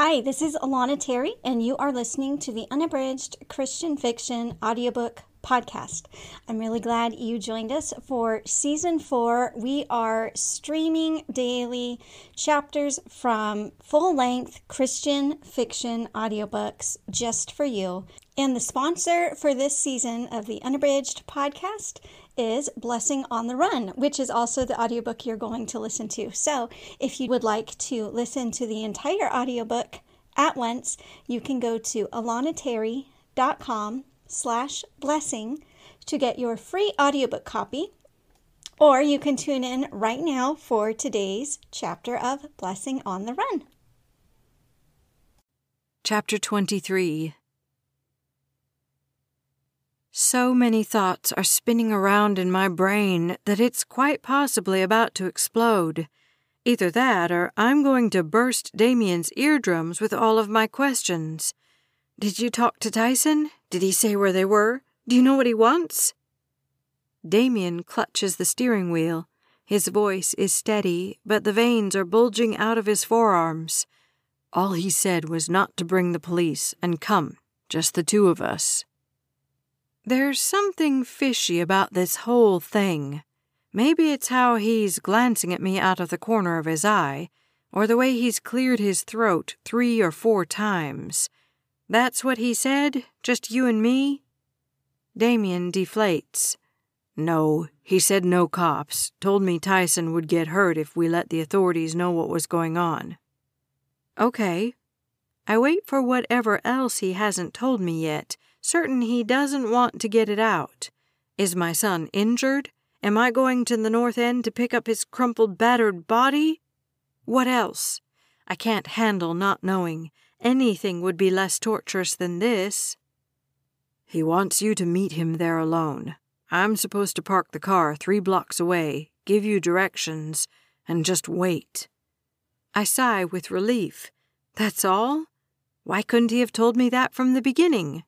Hi, this is Alana Terry, and you are listening to the Unabridged Christian Fiction Audiobook Podcast. I'm really glad you joined us for season four. We are streaming daily chapters from full length Christian fiction audiobooks just for you. And the sponsor for this season of the Unabridged Podcast is Blessing on the Run, which is also the audiobook you're going to listen to. So, if you would like to listen to the entire audiobook at once, you can go to alanaterry.com slash blessing to get your free audiobook copy. Or you can tune in right now for today's chapter of Blessing on the Run. Chapter 23 So many thoughts are spinning around in my brain that it's quite possibly about to explode. Either that, or I'm going to burst Damien's eardrums with all of my questions. Did you talk to Tyson? Did he say where they were? Do you know what he wants? Damien clutches the steering wheel. His voice is steady, but the veins are bulging out of his forearms. All he said was not to bring the police and come, just the two of us. There's something fishy about this whole thing. Maybe it's how he's glancing at me out of the corner of his eye, or the way he's cleared his throat three or four times. That's what he said? Just you and me? Damien deflates. No, he said no cops. Told me Tyson would get hurt if we let the authorities know what was going on. Okay. I wait for whatever else he hasn't told me yet, certain he doesn't want to get it out. Is my son injured? Am I going to the North End to pick up his crumpled, battered body? What else? I can't handle not knowing. Anything would be less torturous than this. He wants you to meet him there alone. I'm supposed to park the car three blocks away, give you directions, and just wait. I sigh with relief. That's all? Why couldn't he have told me that from the beginning?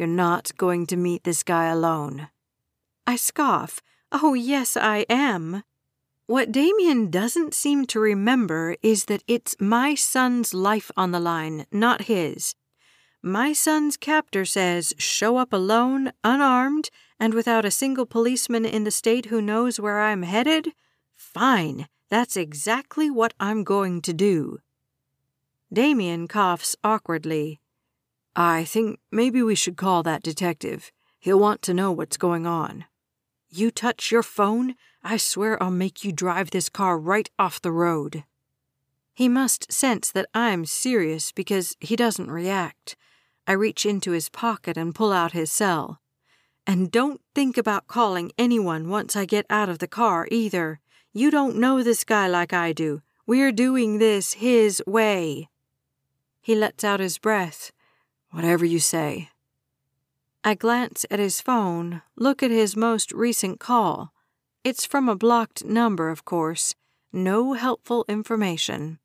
You're not going to meet this guy alone. I scoff. Oh, yes, I am. What Damien doesn't seem to remember is that it's my son's life on the line, not his. My son's captor says show up alone, unarmed, and without a single policeman in the state who knows where I'm headed? Fine, that's exactly what I'm going to do. Damien coughs awkwardly. I think maybe we should call that detective. He'll want to know what's going on. You touch your phone, I swear I'll make you drive this car right off the road. He must sense that I'm serious because he doesn't react. I reach into his pocket and pull out his cell. And don't think about calling anyone once I get out of the car either. You don't know this guy like I do. We're doing this his way. He lets out his breath. Whatever you say. I glance at his phone, look at his most recent call. It's from a blocked number, of course. No helpful information.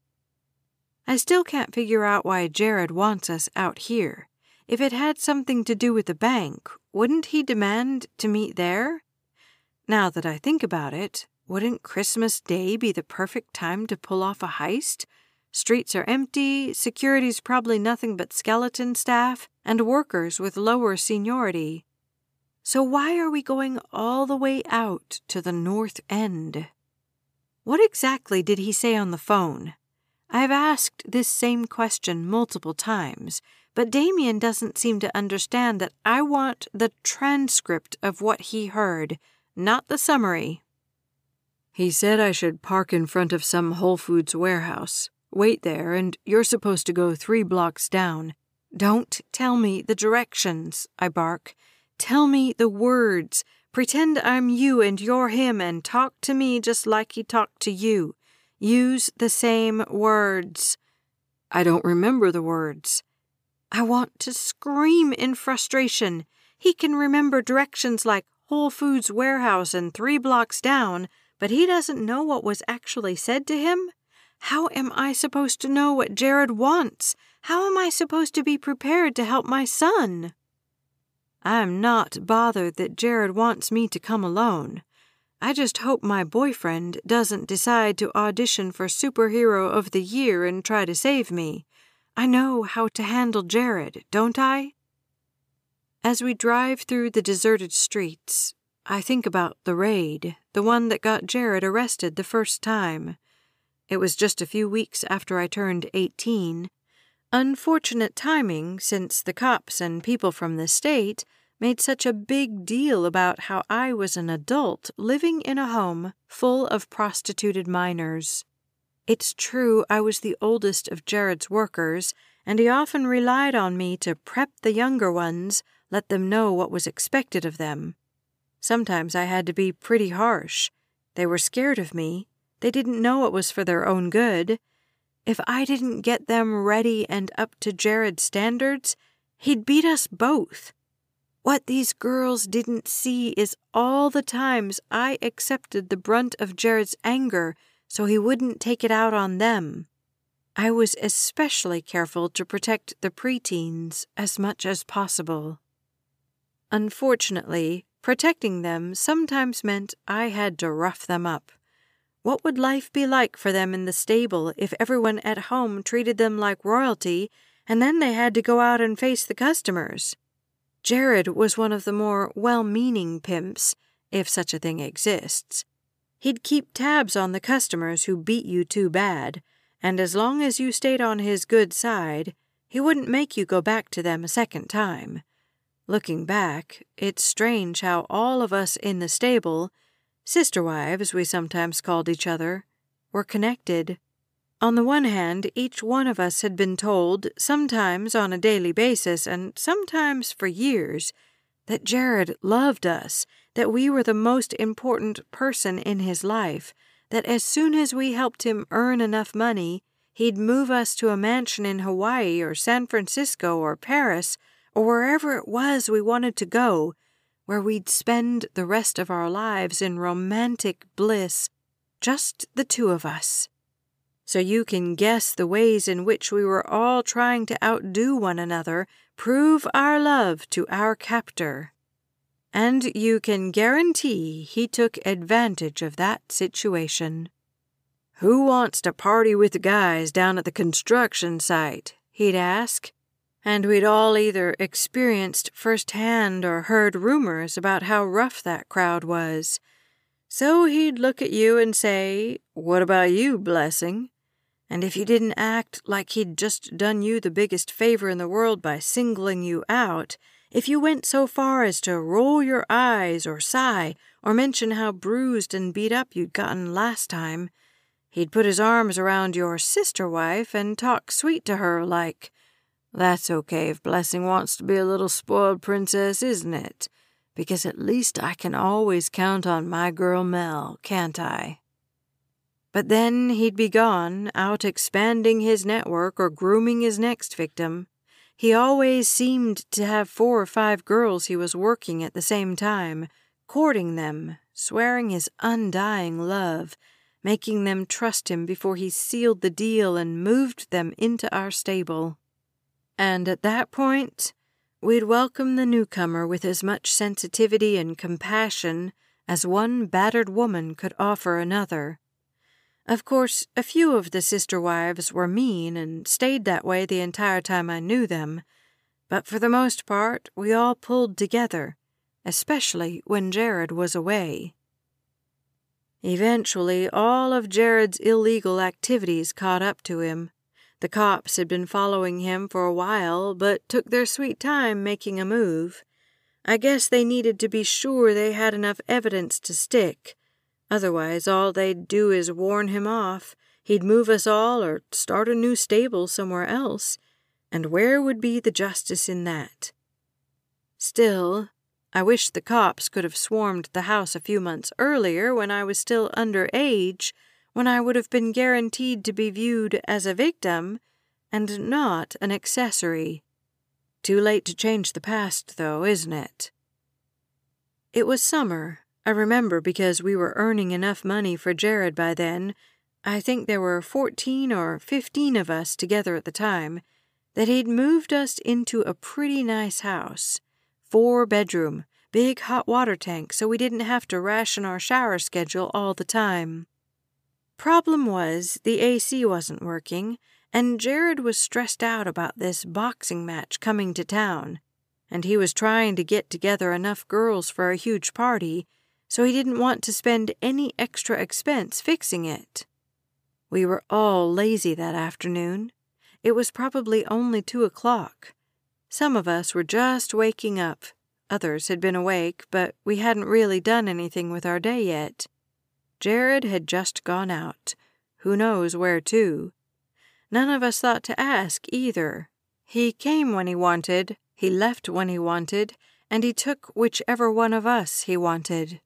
I still can't figure out why Jared wants us out here. If it had something to do with the bank, wouldn't he demand to meet there? Now that I think about it, wouldn't Christmas Day be the perfect time to pull off a heist? Streets are empty, security's probably nothing but skeleton staff, and workers with lower seniority. So why are we going all the way out to the North End? What exactly did he say on the phone? I've asked this same question multiple times, but Damien doesn't seem to understand that I want the transcript of what he heard, not the summary. He said I should park in front of some Whole Foods warehouse. Wait there, and you're supposed to go three blocks down. Don't tell me the directions, I bark. Tell me the words. Pretend I'm you and you're him and talk to me just like he talked to you. Use the same words. I don't remember the words. I want to scream in frustration. He can remember directions like Whole Foods warehouse and three blocks down, but he doesn't know what was actually said to him? How am I supposed to know what Jared wants? How am I supposed to be prepared to help my son? I'm not bothered that Jared wants me to come alone. I just hope my boyfriend doesn't decide to audition for Superhero of the Year and try to save me. I know how to handle Jared, don't I? As we drive through the deserted streets, I think about the raid, the one that got Jared arrested the first time. It was just a few weeks after I turned 18. Unfortunate timing, since the cops and people from the state made such a big deal about how I was an adult living in a home full of prostituted minors. It's true I was the oldest of Jared's workers, and he often relied on me to prep the younger ones, let them know what was expected of them. Sometimes I had to be pretty harsh. They were scared of me. They didn't know it was for their own good. If I didn't get them ready and up to Jared's standards, he'd beat us both. What these girls didn't see is all the times I accepted the brunt of Jared's anger so he wouldn't take it out on them. I was especially careful to protect the preteens as much as possible. Unfortunately, Protecting them sometimes meant I had to rough them up. What would life be like for them in the stable if everyone at home treated them like royalty and then they had to go out and face the customers? Jared was one of the more well meaning pimps, if such a thing exists. He'd keep tabs on the customers who beat you too bad, and as long as you stayed on his good side, he wouldn't make you go back to them a second time. Looking back, it's strange how all of us in the stable, sister wives we sometimes called each other, were connected. On the one hand, each one of us had been told, sometimes on a daily basis and sometimes for years, that Jared loved us, that we were the most important person in his life, that as soon as we helped him earn enough money, he'd move us to a mansion in Hawaii or San Francisco or Paris or wherever it was we wanted to go, where we'd spend the rest of our lives in romantic bliss, just the two of us. So you can guess the ways in which we were all trying to outdo one another, prove our love to our captor. And you can guarantee he took advantage of that situation. Who wants to party with the guys down at the construction site? he'd ask and we'd all either experienced firsthand or heard rumors about how rough that crowd was. So he'd look at you and say, What about you, blessing? And if you didn't act like he'd just done you the biggest favor in the world by singling you out, if you went so far as to roll your eyes or sigh or mention how bruised and beat up you'd gotten last time, he'd put his arms around your sister wife and talk sweet to her like, that's okay if Blessing wants to be a little spoiled princess, isn't it? Because at least I can always count on my girl Mel, can't I? But then he'd be gone, out expanding his network or grooming his next victim. He always seemed to have four or five girls he was working at the same time, courting them, swearing his undying love, making them trust him before he sealed the deal and moved them into our stable. And at that point, we'd welcome the newcomer with as much sensitivity and compassion as one battered woman could offer another. Of course, a few of the sister wives were mean and stayed that way the entire time I knew them, but for the most part, we all pulled together, especially when Jared was away. Eventually, all of Jared's illegal activities caught up to him, the cops had been following him for a while, but took their sweet time making a move. I guess they needed to be sure they had enough evidence to stick. Otherwise, all they'd do is warn him off. He'd move us all or start a new stable somewhere else. And where would be the justice in that? Still, I wish the cops could have swarmed the house a few months earlier when I was still under age when I would have been guaranteed to be viewed as a victim and not an accessory. Too late to change the past, though, isn't it? It was summer, I remember, because we were earning enough money for Jared by then. I think there were fourteen or fifteen of us together at the time, that he'd moved us into a pretty nice house, four bedroom, big hot water tank so we didn't have to ration our shower schedule all the time. Problem was, the AC wasn't working, and Jared was stressed out about this boxing match coming to town, and he was trying to get together enough girls for a huge party, so he didn't want to spend any extra expense fixing it. We were all lazy that afternoon. It was probably only two o'clock. Some of us were just waking up. Others had been awake, but we hadn't really done anything with our day yet. Jared had just gone out. Who knows where to? None of us thought to ask either. He came when he wanted, he left when he wanted, and he took whichever one of us he wanted.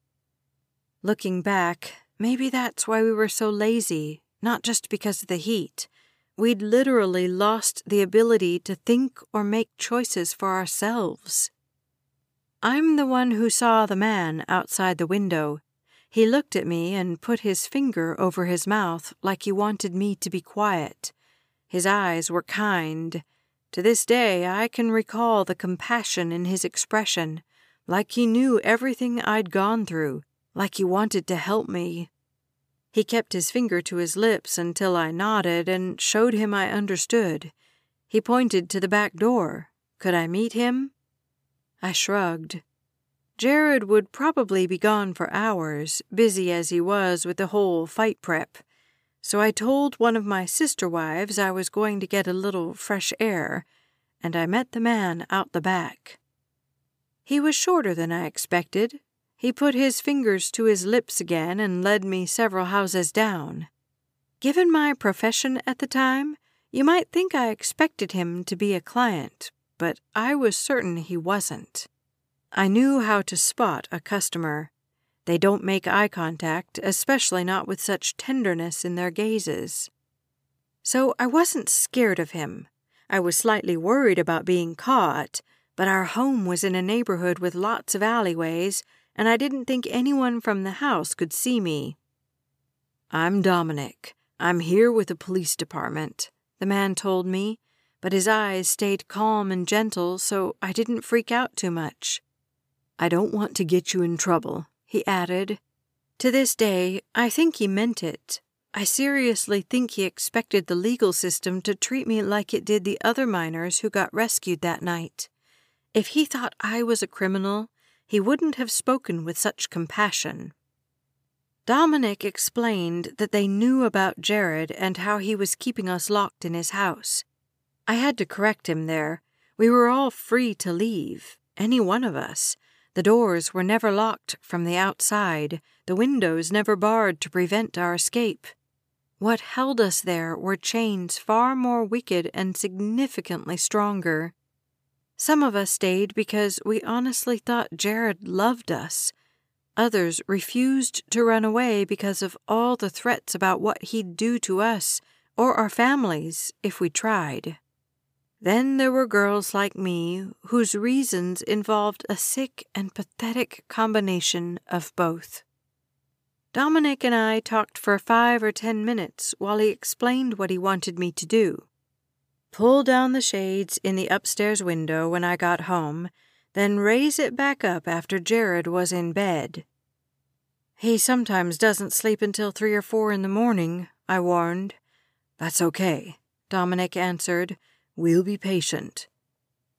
Looking back, maybe that's why we were so lazy, not just because of the heat. We'd literally lost the ability to think or make choices for ourselves. I'm the one who saw the man outside the window. He looked at me and put his finger over his mouth like he wanted me to be quiet. His eyes were kind. To this day, I can recall the compassion in his expression, like he knew everything I'd gone through, like he wanted to help me. He kept his finger to his lips until I nodded and showed him I understood. He pointed to the back door. Could I meet him? I shrugged. Jared would probably be gone for hours, busy as he was with the whole fight prep. So I told one of my sister wives I was going to get a little fresh air, and I met the man out the back. He was shorter than I expected. He put his fingers to his lips again and led me several houses down. Given my profession at the time, you might think I expected him to be a client, but I was certain he wasn't. I knew how to spot a customer. They don't make eye contact, especially not with such tenderness in their gazes. So I wasn't scared of him. I was slightly worried about being caught, but our home was in a neighborhood with lots of alleyways, and I didn't think anyone from the house could see me. I'm Dominic. I'm here with the police department, the man told me, but his eyes stayed calm and gentle, so I didn't freak out too much. I don't want to get you in trouble, he added. To this day, I think he meant it. I seriously think he expected the legal system to treat me like it did the other minors who got rescued that night. If he thought I was a criminal, he wouldn't have spoken with such compassion. Dominic explained that they knew about Jared and how he was keeping us locked in his house. I had to correct him there. We were all free to leave, any one of us, the doors were never locked from the outside, the windows never barred to prevent our escape. What held us there were chains far more wicked and significantly stronger. Some of us stayed because we honestly thought Jared loved us. Others refused to run away because of all the threats about what he'd do to us or our families if we tried. Then there were girls like me whose reasons involved a sick and pathetic combination of both. Dominic and I talked for five or ten minutes while he explained what he wanted me to do. Pull down the shades in the upstairs window when I got home, then raise it back up after Jared was in bed. He sometimes doesn't sleep until three or four in the morning, I warned. That's okay, Dominic answered We'll be patient.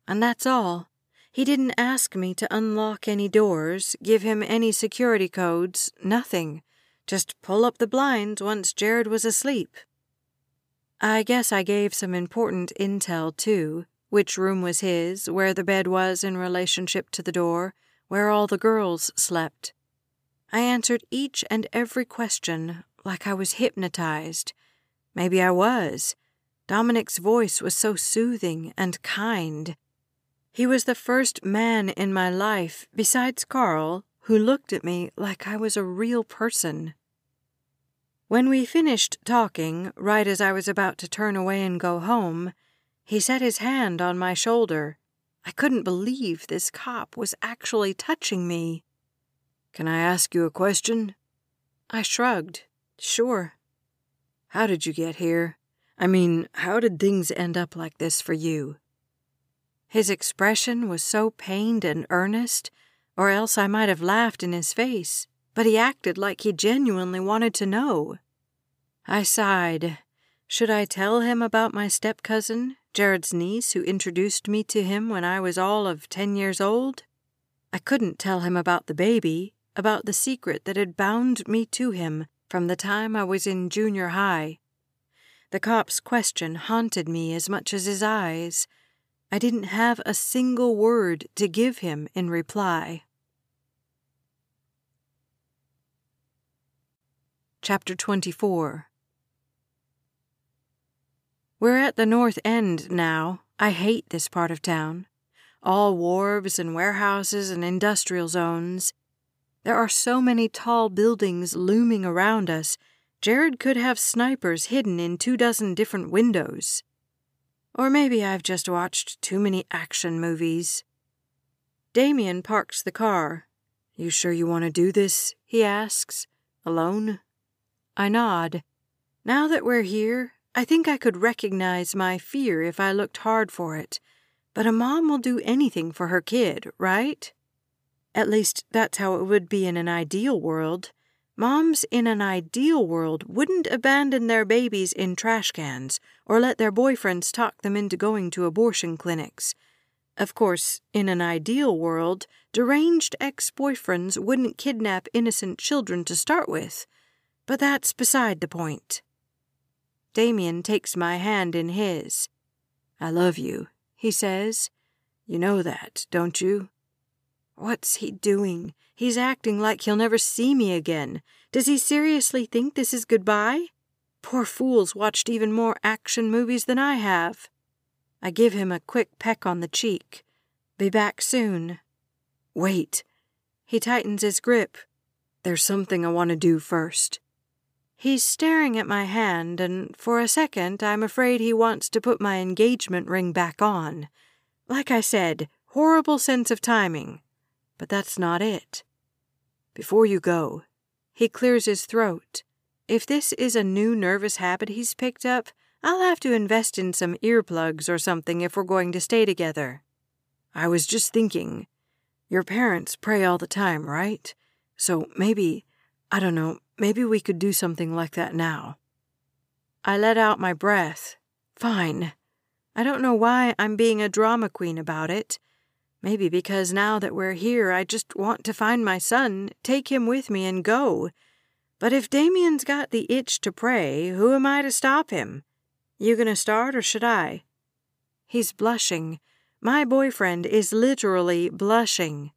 And that's all. He didn't ask me to unlock any doors, give him any security codes, nothing. Just pull up the blinds once Jared was asleep. I guess I gave some important intel, too which room was his, where the bed was in relationship to the door, where all the girls slept. I answered each and every question like I was hypnotized. Maybe I was. Dominic's voice was so soothing and kind. He was the first man in my life, besides Carl, who looked at me like I was a real person. When we finished talking, right as I was about to turn away and go home, he set his hand on my shoulder. I couldn't believe this cop was actually touching me. Can I ask you a question? I shrugged. Sure. How did you get here? I mean, how did things end up like this for you? His expression was so pained and earnest, or else I might have laughed in his face, but he acted like he genuinely wanted to know. I sighed. Should I tell him about my step cousin, Jared's niece, who introduced me to him when I was all of ten years old? I couldn't tell him about the baby, about the secret that had bound me to him from the time I was in junior high. The cop's question haunted me as much as his eyes. I didn't have a single word to give him in reply. Chapter 24 We're at the north end now. I hate this part of town. All wharves and warehouses and industrial zones. There are so many tall buildings looming around us Jared could have snipers hidden in two dozen different windows. Or maybe I've just watched too many action movies. Damien parks the car. You sure you want to do this? he asks. Alone? I nod. Now that we're here, I think I could recognize my fear if I looked hard for it. But a mom will do anything for her kid, right? At least that's how it would be in an ideal world. Moms in an ideal world wouldn't abandon their babies in trash cans or let their boyfriends talk them into going to abortion clinics. Of course, in an ideal world, deranged ex boyfriends wouldn't kidnap innocent children to start with. But that's beside the point. Damien takes my hand in his. I love you, he says. You know that, don't you? What's he doing? He's acting like he'll never see me again. Does he seriously think this is goodbye? Poor fool's watched even more action movies than I have. I give him a quick peck on the cheek. Be back soon. Wait. He tightens his grip. There's something I want to do first. He's staring at my hand, and for a second I'm afraid he wants to put my engagement ring back on. Like I said, horrible sense of timing. But that's not it. Before you go, he clears his throat. If this is a new nervous habit he's picked up, I'll have to invest in some earplugs or something if we're going to stay together. I was just thinking, your parents pray all the time, right? So maybe, I don't know, maybe we could do something like that now. I let out my breath. Fine. I don't know why I'm being a drama queen about it. Maybe because now that we're here, I just want to find my son, take him with me, and go. But if Damien's got the itch to pray, who am I to stop him? You gonna start, or should I? He's blushing. My boyfriend is literally blushing.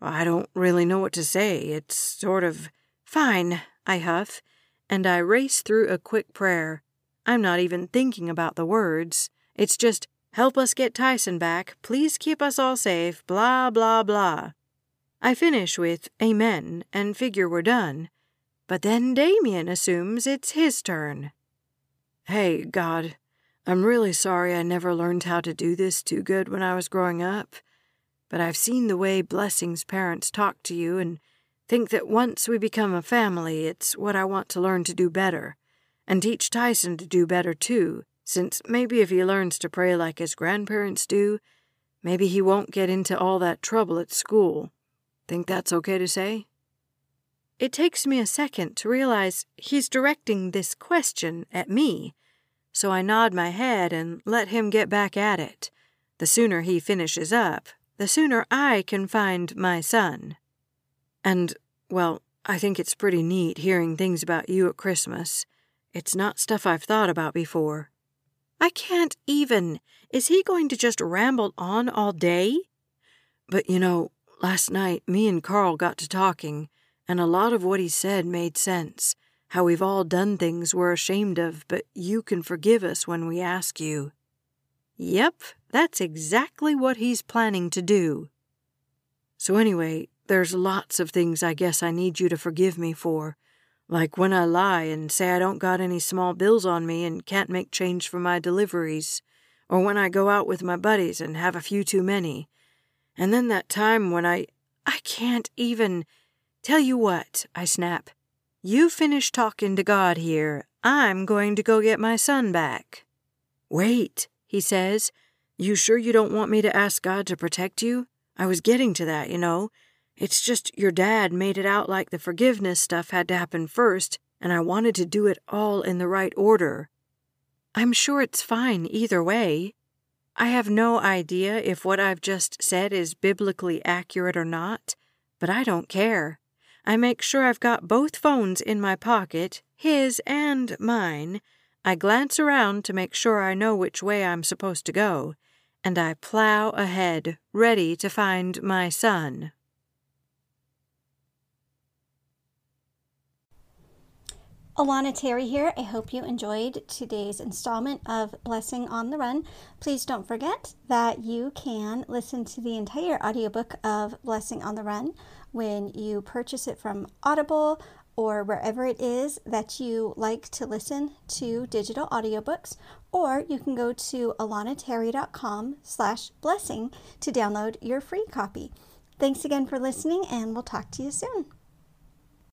I don't really know what to say. It's sort of. Fine, I huff, and I race through a quick prayer. I'm not even thinking about the words. It's just, Help us get Tyson back. Please keep us all safe. Blah, blah, blah. I finish with Amen and figure we're done. But then Damien assumes it's his turn. Hey, God, I'm really sorry I never learned how to do this too good when I was growing up. But I've seen the way Blessing's parents talk to you and think that once we become a family, it's what I want to learn to do better, and teach Tyson to do better too since maybe if he learns to pray like his grandparents do, maybe he won't get into all that trouble at school. Think that's okay to say? It takes me a second to realize he's directing this question at me, so I nod my head and let him get back at it. The sooner he finishes up, the sooner I can find my son. And, well, I think it's pretty neat hearing things about you at Christmas. It's not stuff I've thought about before. I can't even. Is he going to just ramble on all day? But you know, last night me and Carl got to talking, and a lot of what he said made sense. How we've all done things we're ashamed of, but you can forgive us when we ask you. Yep, that's exactly what he's planning to do. So, anyway, there's lots of things I guess I need you to forgive me for, like when I lie and say I don't got any small bills on me and can't make change for my deliveries, or when I go out with my buddies and have a few too many. And then that time when I. I can't even. Tell you what, I snap. You finish talking to God here. I'm going to go get my son back. Wait, he says. You sure you don't want me to ask God to protect you? I was getting to that, you know. It's just your dad made it out like the forgiveness stuff had to happen first, and I wanted to do it all in the right order. I'm sure it's fine either way. I have no idea if what I've just said is biblically accurate or not, but I don't care. I make sure I've got both phones in my pocket, his and mine. I glance around to make sure I know which way I'm supposed to go, and I plow ahead, ready to find my son. Alana Terry here. I hope you enjoyed today's installment of Blessing on the Run. Please don't forget that you can listen to the entire audiobook of Blessing on the Run when you purchase it from Audible or wherever it is that you like to listen to digital audiobooks or you can go to alanaterry.com slash blessing to download your free copy thanks again for listening and we'll talk to you soon